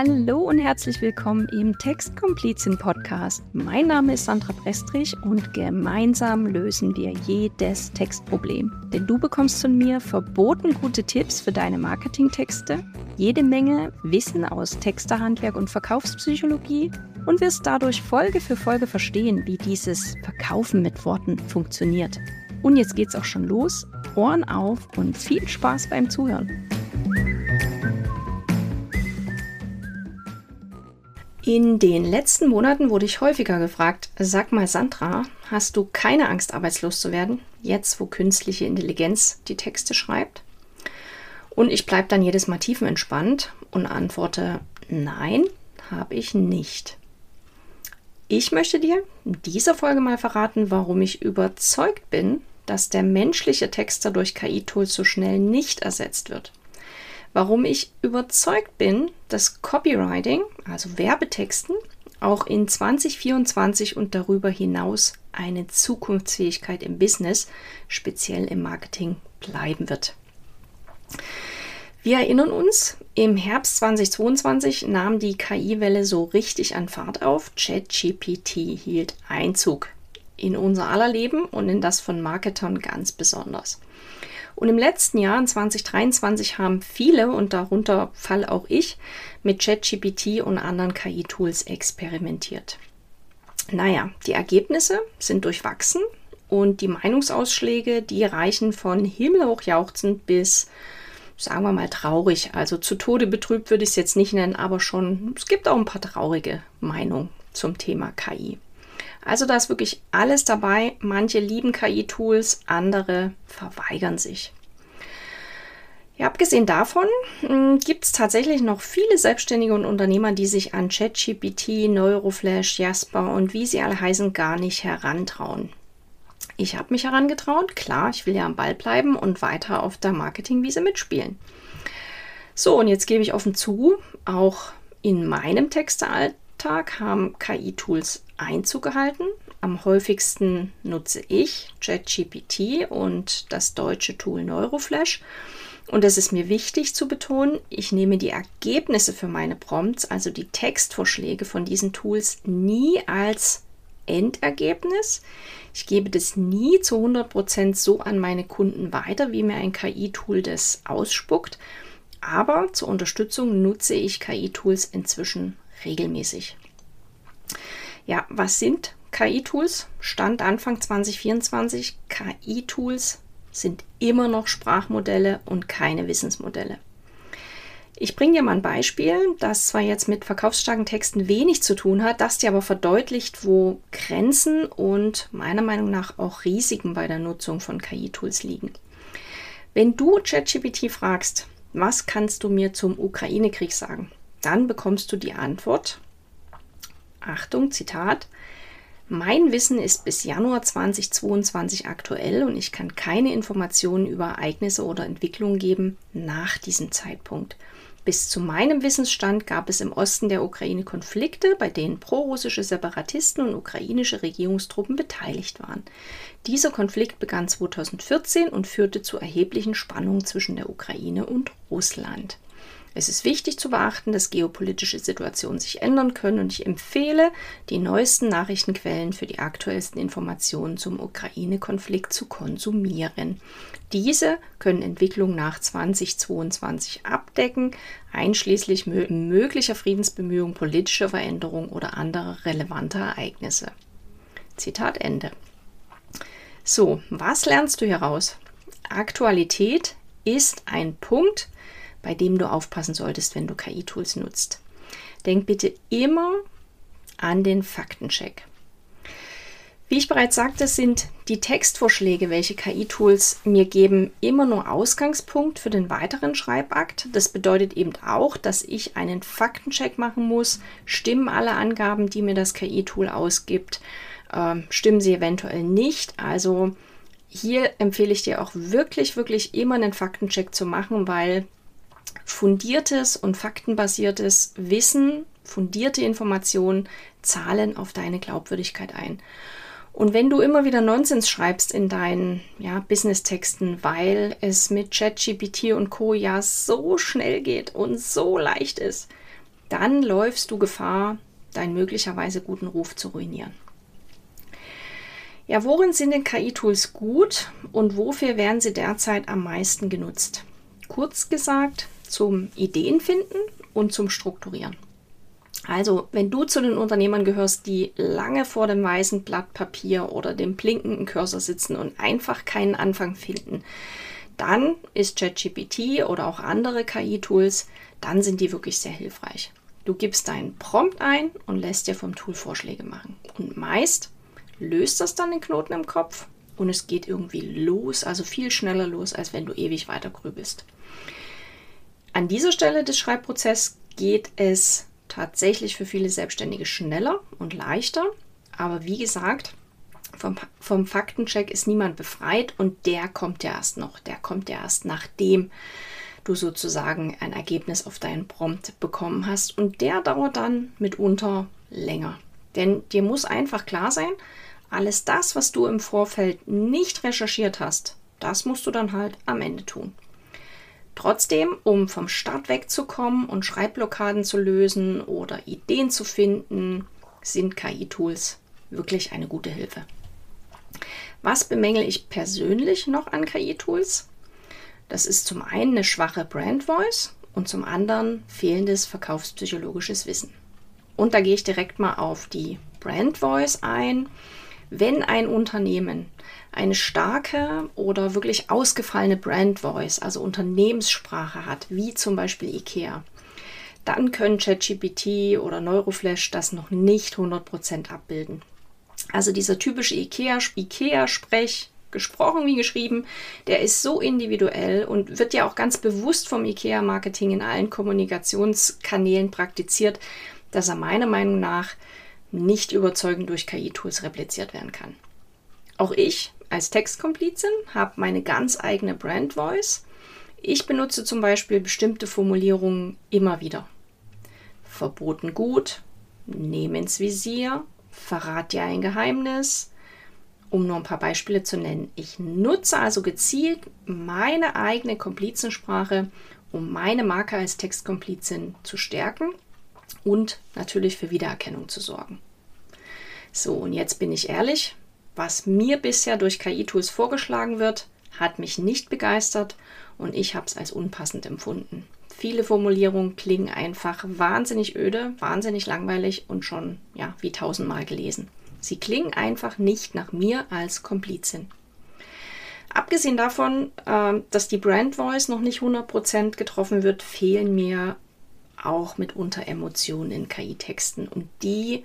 Hallo und herzlich willkommen im Textkomplizin Podcast. Mein Name ist Sandra Prestrich und gemeinsam lösen wir jedes Textproblem. Denn du bekommst von mir verboten gute Tipps für deine Marketingtexte, jede Menge Wissen aus Texterhandwerk und Verkaufspsychologie und wirst dadurch Folge für Folge verstehen, wie dieses Verkaufen mit Worten funktioniert. Und jetzt geht's auch schon los. Ohren auf und viel Spaß beim Zuhören. In den letzten Monaten wurde ich häufiger gefragt, sag mal Sandra, hast du keine Angst, arbeitslos zu werden, jetzt wo künstliche Intelligenz die Texte schreibt? Und ich bleibe dann jedes Mal tiefenentspannt und antworte, nein, habe ich nicht. Ich möchte dir in dieser Folge mal verraten, warum ich überzeugt bin, dass der menschliche Texter durch KI-Tools so schnell nicht ersetzt wird warum ich überzeugt bin, dass Copywriting, also Werbetexten, auch in 2024 und darüber hinaus eine Zukunftsfähigkeit im Business, speziell im Marketing, bleiben wird. Wir erinnern uns, im Herbst 2022 nahm die KI-Welle so richtig an Fahrt auf. ChatGPT hielt Einzug in unser aller Leben und in das von Marketern ganz besonders. Und im letzten Jahr, in 2023, haben viele, und darunter fall auch ich, mit ChatGPT und anderen KI-Tools experimentiert. Naja, die Ergebnisse sind durchwachsen und die Meinungsausschläge, die reichen von himmelhoch jauchzend bis, sagen wir mal, traurig. Also zu Tode betrübt würde ich es jetzt nicht nennen, aber schon, es gibt auch ein paar traurige Meinungen zum Thema KI. Also da ist wirklich alles dabei. Manche lieben KI-Tools, andere verweigern sich. Ja, abgesehen davon hm, gibt es tatsächlich noch viele Selbstständige und Unternehmer, die sich an ChatGPT, Neuroflash, Jasper und wie sie alle heißen, gar nicht herantrauen. Ich habe mich herangetraut, klar, ich will ja am Ball bleiben und weiter auf der Marketingwiese mitspielen. So, und jetzt gebe ich offen zu, auch in meinem Textealltag haben KI-Tools Einzug gehalten. Am häufigsten nutze ich ChatGPT und das deutsche Tool Neuroflash. Und es ist mir wichtig zu betonen, ich nehme die Ergebnisse für meine Prompts, also die Textvorschläge von diesen Tools, nie als Endergebnis. Ich gebe das nie zu 100% so an meine Kunden weiter, wie mir ein KI-Tool das ausspuckt. Aber zur Unterstützung nutze ich KI-Tools inzwischen regelmäßig. Ja, was sind KI-Tools? Stand Anfang 2024. KI-Tools sind immer noch Sprachmodelle und keine Wissensmodelle. Ich bringe dir mal ein Beispiel, das zwar jetzt mit verkaufsstarken Texten wenig zu tun hat, das dir aber verdeutlicht, wo Grenzen und meiner Meinung nach auch Risiken bei der Nutzung von KI-Tools liegen. Wenn du ChatGPT fragst, was kannst du mir zum Ukraine-Krieg sagen, dann bekommst du die Antwort, Achtung, Zitat, mein Wissen ist bis Januar 2022 aktuell und ich kann keine Informationen über Ereignisse oder Entwicklungen geben nach diesem Zeitpunkt. Bis zu meinem Wissensstand gab es im Osten der Ukraine Konflikte, bei denen prorussische Separatisten und ukrainische Regierungstruppen beteiligt waren. Dieser Konflikt begann 2014 und führte zu erheblichen Spannungen zwischen der Ukraine und Russland. Es ist wichtig zu beachten, dass geopolitische Situationen sich ändern können und ich empfehle, die neuesten Nachrichtenquellen für die aktuellsten Informationen zum Ukraine-Konflikt zu konsumieren. Diese können Entwicklungen nach 2022 abdecken, einschließlich möglicher Friedensbemühungen, politischer Veränderungen oder anderer relevanter Ereignisse. Zitat Ende. So, was lernst du hieraus? Aktualität ist ein Punkt, bei dem du aufpassen solltest, wenn du KI-Tools nutzt. Denk bitte immer an den Faktencheck. Wie ich bereits sagte, sind die Textvorschläge, welche KI-Tools mir geben, immer nur Ausgangspunkt für den weiteren Schreibakt. Das bedeutet eben auch, dass ich einen Faktencheck machen muss. Stimmen alle Angaben, die mir das KI-Tool ausgibt? Ähm, stimmen sie eventuell nicht? Also hier empfehle ich dir auch wirklich, wirklich immer einen Faktencheck zu machen, weil fundiertes und faktenbasiertes Wissen, fundierte Informationen zahlen auf deine Glaubwürdigkeit ein. Und wenn du immer wieder Nonsens schreibst in deinen ja, Business-Texten, weil es mit ChatGPT und Co. ja so schnell geht und so leicht ist, dann läufst du Gefahr, deinen möglicherweise guten Ruf zu ruinieren. Ja, worin sind denn KI-Tools gut und wofür werden sie derzeit am meisten genutzt? Kurz gesagt, zum Ideenfinden und zum Strukturieren. Also, wenn du zu den Unternehmern gehörst, die lange vor dem weißen Blatt Papier oder dem blinkenden Cursor sitzen und einfach keinen Anfang finden, dann ist ChatGPT oder auch andere KI-Tools, dann sind die wirklich sehr hilfreich. Du gibst deinen Prompt ein und lässt dir vom Tool Vorschläge machen. Und meist löst das dann den Knoten im Kopf und es geht irgendwie los, also viel schneller los, als wenn du ewig weiter grübelst. An dieser Stelle des Schreibprozesses geht es tatsächlich für viele Selbstständige schneller und leichter. Aber wie gesagt, vom, vom Faktencheck ist niemand befreit und der kommt ja erst noch. Der kommt ja erst nachdem du sozusagen ein Ergebnis auf deinen Prompt bekommen hast. Und der dauert dann mitunter länger. Denn dir muss einfach klar sein, alles das, was du im Vorfeld nicht recherchiert hast, das musst du dann halt am Ende tun. Trotzdem, um vom Start wegzukommen und Schreibblockaden zu lösen oder Ideen zu finden, sind KI-Tools wirklich eine gute Hilfe. Was bemängel ich persönlich noch an KI-Tools? Das ist zum einen eine schwache Brand Voice und zum anderen fehlendes verkaufspsychologisches Wissen. Und da gehe ich direkt mal auf die Brand Voice ein. Wenn ein Unternehmen eine starke oder wirklich ausgefallene Brand Voice, also Unternehmenssprache hat, wie zum Beispiel IKEA, dann können ChatGPT oder Neuroflash das noch nicht 100% abbilden. Also dieser typische IKEA-Sprech, IKEA gesprochen wie geschrieben, der ist so individuell und wird ja auch ganz bewusst vom IKEA-Marketing in allen Kommunikationskanälen praktiziert, dass er meiner Meinung nach nicht überzeugend durch KI-Tools repliziert werden kann. Auch ich als Textkomplizin habe meine ganz eigene Brand Voice. Ich benutze zum Beispiel bestimmte Formulierungen immer wieder. Verboten gut, nehm ins Visier, verrat dir ein Geheimnis, um nur ein paar Beispiele zu nennen. Ich nutze also gezielt meine eigene Komplizensprache, um meine Marke als Textkomplizin zu stärken und natürlich für Wiedererkennung zu sorgen. So, und jetzt bin ich ehrlich, was mir bisher durch KI-Tools vorgeschlagen wird, hat mich nicht begeistert und ich habe es als unpassend empfunden. Viele Formulierungen klingen einfach wahnsinnig öde, wahnsinnig langweilig und schon ja, wie tausendmal gelesen. Sie klingen einfach nicht nach mir als Komplizin. Abgesehen davon, äh, dass die Brand Voice noch nicht 100% getroffen wird, fehlen mir auch mitunter Emotionen in KI-Texten. Und die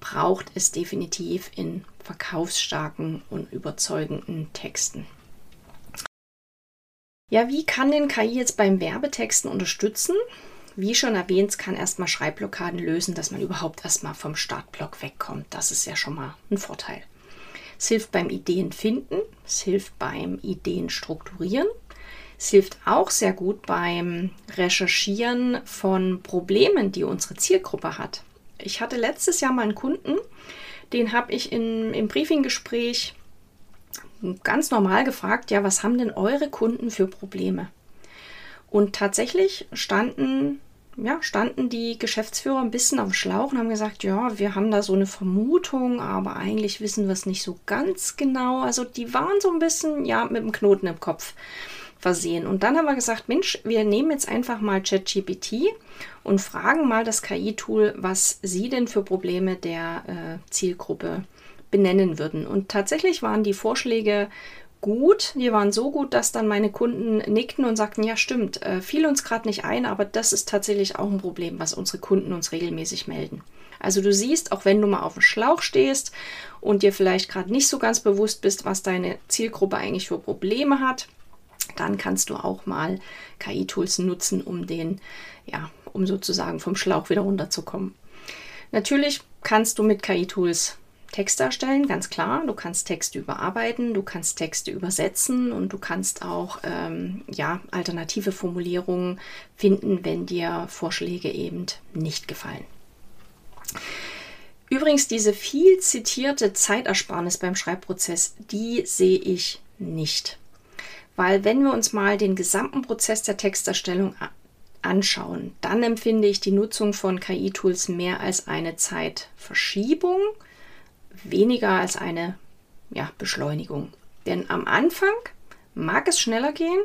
braucht es definitiv in verkaufsstarken und überzeugenden Texten. Ja, wie kann denn KI jetzt beim Werbetexten unterstützen? Wie schon erwähnt, kann erstmal Schreibblockaden lösen, dass man überhaupt erstmal vom Startblock wegkommt. Das ist ja schon mal ein Vorteil. Es hilft beim Ideen finden, es hilft beim Ideen strukturieren, es hilft auch sehr gut beim Recherchieren von Problemen, die unsere Zielgruppe hat. Ich hatte letztes Jahr mal einen Kunden, den habe ich in, im Briefinggespräch ganz normal gefragt, ja, was haben denn eure Kunden für Probleme? Und tatsächlich standen, ja, standen die Geschäftsführer ein bisschen auf Schlauch und haben gesagt, ja, wir haben da so eine Vermutung, aber eigentlich wissen wir es nicht so ganz genau. Also die waren so ein bisschen, ja, mit dem Knoten im Kopf versehen. Und dann haben wir gesagt, Mensch, wir nehmen jetzt einfach mal ChatGPT und fragen mal das KI-Tool, was sie denn für Probleme der äh, Zielgruppe benennen würden. Und tatsächlich waren die Vorschläge gut. Die waren so gut, dass dann meine Kunden nickten und sagten, ja stimmt, äh, fiel uns gerade nicht ein, aber das ist tatsächlich auch ein Problem, was unsere Kunden uns regelmäßig melden. Also du siehst, auch wenn du mal auf dem Schlauch stehst und dir vielleicht gerade nicht so ganz bewusst bist, was deine Zielgruppe eigentlich für Probleme hat, dann kannst du auch mal KI-Tools nutzen, um den, ja, um sozusagen vom Schlauch wieder runterzukommen. Natürlich kannst du mit KI-Tools Texte erstellen, ganz klar. Du kannst Texte überarbeiten, du kannst Texte übersetzen und du kannst auch ähm, ja, alternative Formulierungen finden, wenn dir Vorschläge eben nicht gefallen. Übrigens, diese viel zitierte Zeitersparnis beim Schreibprozess, die sehe ich nicht. Weil wenn wir uns mal den gesamten Prozess der Texterstellung anschauen, dann empfinde ich die Nutzung von KI-Tools mehr als eine Zeitverschiebung, weniger als eine ja, Beschleunigung. Denn am Anfang mag es schneller gehen,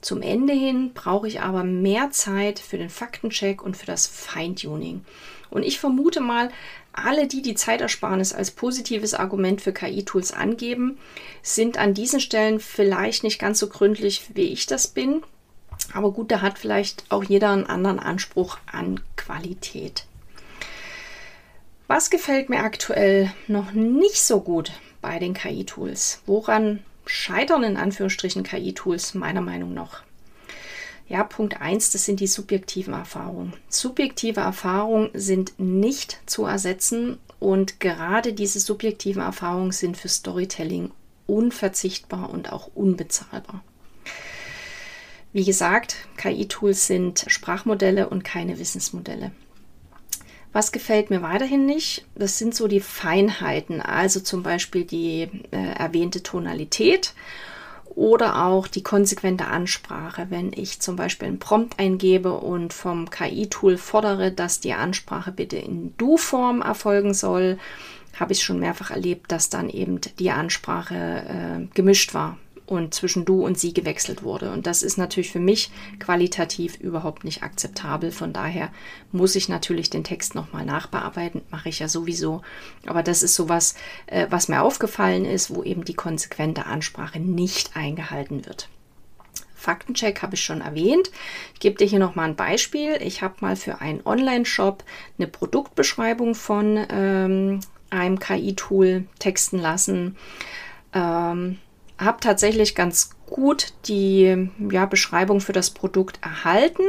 zum Ende hin brauche ich aber mehr Zeit für den Faktencheck und für das Feintuning. Und ich vermute mal, alle, die die Zeitersparnis als positives Argument für KI-Tools angeben, sind an diesen Stellen vielleicht nicht ganz so gründlich, wie ich das bin. Aber gut, da hat vielleicht auch jeder einen anderen Anspruch an Qualität. Was gefällt mir aktuell noch nicht so gut bei den KI-Tools? Woran scheitern in Anführungsstrichen KI-Tools meiner Meinung nach? Ja, Punkt 1, das sind die subjektiven Erfahrungen. Subjektive Erfahrungen sind nicht zu ersetzen und gerade diese subjektiven Erfahrungen sind für Storytelling unverzichtbar und auch unbezahlbar. Wie gesagt, KI-Tools sind Sprachmodelle und keine Wissensmodelle. Was gefällt mir weiterhin nicht? Das sind so die Feinheiten, also zum Beispiel die äh, erwähnte Tonalität oder auch die konsequente Ansprache. Wenn ich zum Beispiel einen Prompt eingebe und vom KI-Tool fordere, dass die Ansprache bitte in Du-Form erfolgen soll, habe ich schon mehrfach erlebt, dass dann eben die Ansprache äh, gemischt war und zwischen du und sie gewechselt wurde. Und das ist natürlich für mich qualitativ überhaupt nicht akzeptabel. Von daher muss ich natürlich den Text nochmal nachbearbeiten, mache ich ja sowieso. Aber das ist sowas, äh, was mir aufgefallen ist, wo eben die konsequente Ansprache nicht eingehalten wird. Faktencheck habe ich schon erwähnt. Ich gebe dir hier nochmal ein Beispiel. Ich habe mal für einen Online-Shop eine Produktbeschreibung von ähm, einem KI-Tool texten lassen. Ähm, habe tatsächlich ganz gut die ja, Beschreibung für das Produkt erhalten,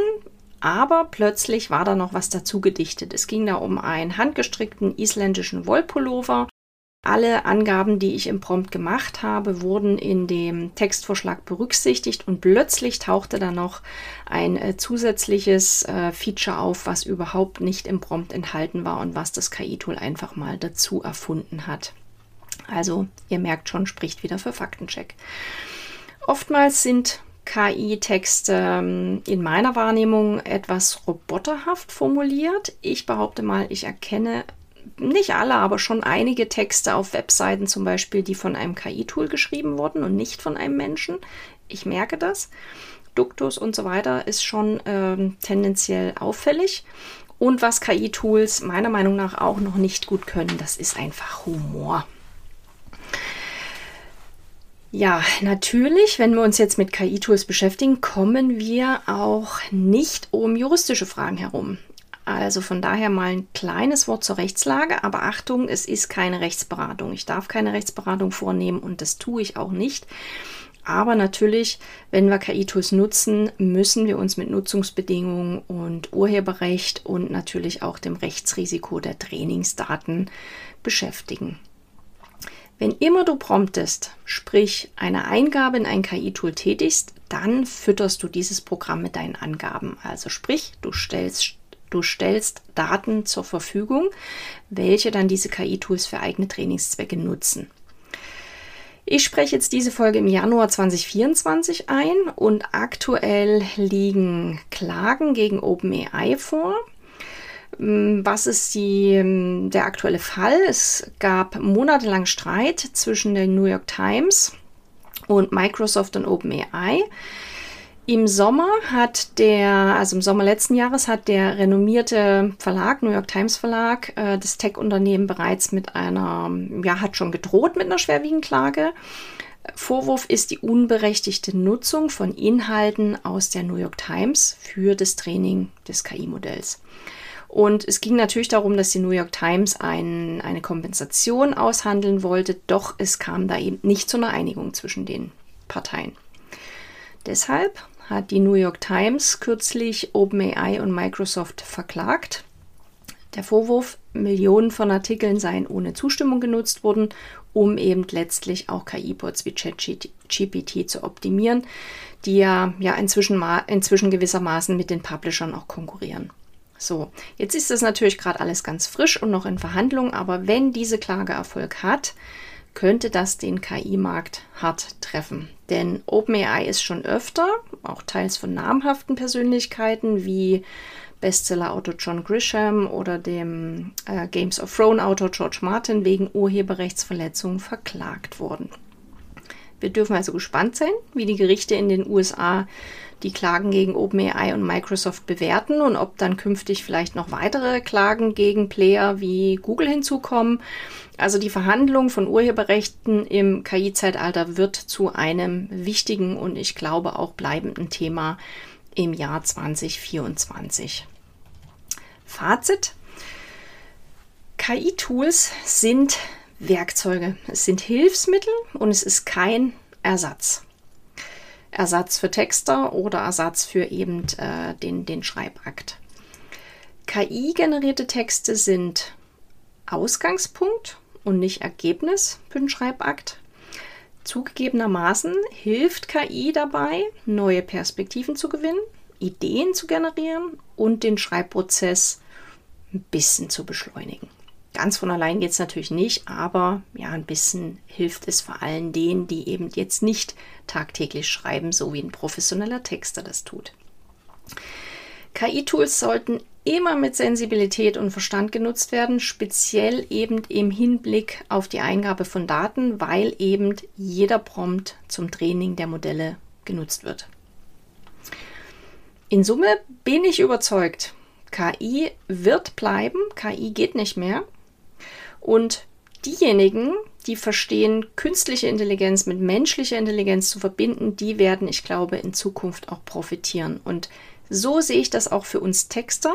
aber plötzlich war da noch was dazu gedichtet. Es ging da um einen handgestrickten isländischen Wollpullover. Alle Angaben, die ich im Prompt gemacht habe, wurden in dem Textvorschlag berücksichtigt und plötzlich tauchte da noch ein äh, zusätzliches äh, Feature auf, was überhaupt nicht im Prompt enthalten war und was das KI-Tool einfach mal dazu erfunden hat. Also ihr merkt schon, spricht wieder für Faktencheck. Oftmals sind KI-Texte ähm, in meiner Wahrnehmung etwas roboterhaft formuliert. Ich behaupte mal, ich erkenne nicht alle, aber schon einige Texte auf Webseiten zum Beispiel, die von einem KI-Tool geschrieben wurden und nicht von einem Menschen. Ich merke das. Duktus und so weiter ist schon ähm, tendenziell auffällig. Und was KI-Tools meiner Meinung nach auch noch nicht gut können, das ist einfach Humor. Ja, natürlich, wenn wir uns jetzt mit KI-Tools beschäftigen, kommen wir auch nicht um juristische Fragen herum. Also von daher mal ein kleines Wort zur Rechtslage, aber Achtung, es ist keine Rechtsberatung. Ich darf keine Rechtsberatung vornehmen und das tue ich auch nicht. Aber natürlich, wenn wir KI-Tools nutzen, müssen wir uns mit Nutzungsbedingungen und Urheberrecht und natürlich auch dem Rechtsrisiko der Trainingsdaten beschäftigen. Wenn immer du promptest, sprich eine Eingabe in ein KI-Tool tätigst, dann fütterst du dieses Programm mit deinen Angaben. Also sprich, du stellst, du stellst Daten zur Verfügung, welche dann diese KI-Tools für eigene Trainingszwecke nutzen. Ich spreche jetzt diese Folge im Januar 2024 ein und aktuell liegen Klagen gegen OpenAI vor. Mm, was ist die, mm, der aktuelle Fall? Es gab monatelang Streit zwischen der New York Times und Microsoft und OpenAI. Im Sommer hat der, also im Sommer letzten Jahres hat der renommierte Verlag, New York Times Verlag, äh, das Tech-Unternehmen bereits mit einer, ja, hat schon gedroht mit einer schwerwiegenden Klage. Vorwurf ist die unberechtigte Nutzung von Inhalten aus der New York Times für das Training des KI-Modells. Und es ging natürlich darum, dass die New York Times ein, eine Kompensation aushandeln wollte, doch es kam da eben nicht zu einer Einigung zwischen den Parteien. Deshalb hat die New York Times kürzlich OpenAI und Microsoft verklagt. Der Vorwurf, Millionen von Artikeln seien ohne Zustimmung genutzt worden, um eben letztlich auch KI-Bots wie ChatGPT zu optimieren, die ja, ja inzwischen, inzwischen gewissermaßen mit den Publishern auch konkurrieren. So, jetzt ist das natürlich gerade alles ganz frisch und noch in Verhandlung, aber wenn diese Klage Erfolg hat, könnte das den KI-Markt hart treffen. Denn OpenAI ist schon öfter, auch teils von namhaften Persönlichkeiten wie Bestseller-Autor John Grisham oder dem äh, Games of Thrones-Autor George Martin wegen Urheberrechtsverletzungen verklagt worden. Wir dürfen also gespannt sein, wie die Gerichte in den USA die Klagen gegen OpenAI und Microsoft bewerten und ob dann künftig vielleicht noch weitere Klagen gegen Player wie Google hinzukommen. Also die Verhandlung von Urheberrechten im KI-Zeitalter wird zu einem wichtigen und ich glaube auch bleibenden Thema im Jahr 2024. Fazit. KI-Tools sind Werkzeuge. Es sind Hilfsmittel und es ist kein Ersatz. Ersatz für Texter oder Ersatz für eben äh, den, den Schreibakt. KI-generierte Texte sind Ausgangspunkt und nicht Ergebnis für den Schreibakt. Zugegebenermaßen hilft KI dabei, neue Perspektiven zu gewinnen, Ideen zu generieren und den Schreibprozess ein bisschen zu beschleunigen. Ganz von allein geht es natürlich nicht, aber ja, ein bisschen hilft es vor allen denen, die eben jetzt nicht tagtäglich schreiben, so wie ein professioneller Texter das tut. KI-Tools sollten immer mit Sensibilität und Verstand genutzt werden, speziell eben im Hinblick auf die Eingabe von Daten, weil eben jeder Prompt zum Training der Modelle genutzt wird. In Summe bin ich überzeugt, KI wird bleiben, KI geht nicht mehr. Und diejenigen, die verstehen, künstliche Intelligenz mit menschlicher Intelligenz zu verbinden, die werden, ich glaube, in Zukunft auch profitieren. Und so sehe ich das auch für uns Texter.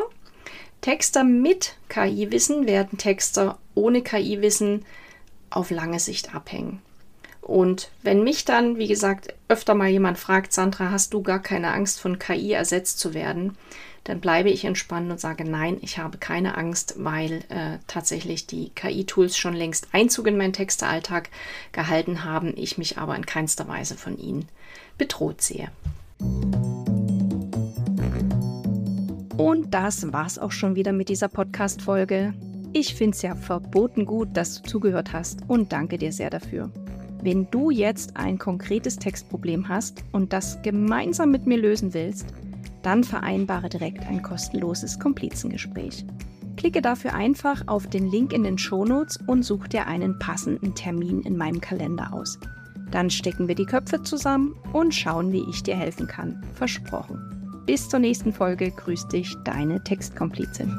Texter mit KI-Wissen werden Texter ohne KI-Wissen auf lange Sicht abhängen. Und wenn mich dann, wie gesagt, öfter mal jemand fragt, Sandra, hast du gar keine Angst von KI ersetzt zu werden, dann bleibe ich entspannt und sage, nein, ich habe keine Angst, weil äh, tatsächlich die KI-Tools schon längst Einzug in meinen Textealltag gehalten haben, ich mich aber in keinster Weise von ihnen bedroht sehe. Und das war's auch schon wieder mit dieser Podcast-Folge. Ich finde es ja verboten gut, dass du zugehört hast und danke dir sehr dafür. Wenn du jetzt ein konkretes Textproblem hast und das gemeinsam mit mir lösen willst, dann vereinbare direkt ein kostenloses Komplizengespräch. Klicke dafür einfach auf den Link in den Shownotes und such dir einen passenden Termin in meinem Kalender aus. Dann stecken wir die Köpfe zusammen und schauen, wie ich dir helfen kann. Versprochen. Bis zur nächsten Folge grüßt dich deine Textkomplizin.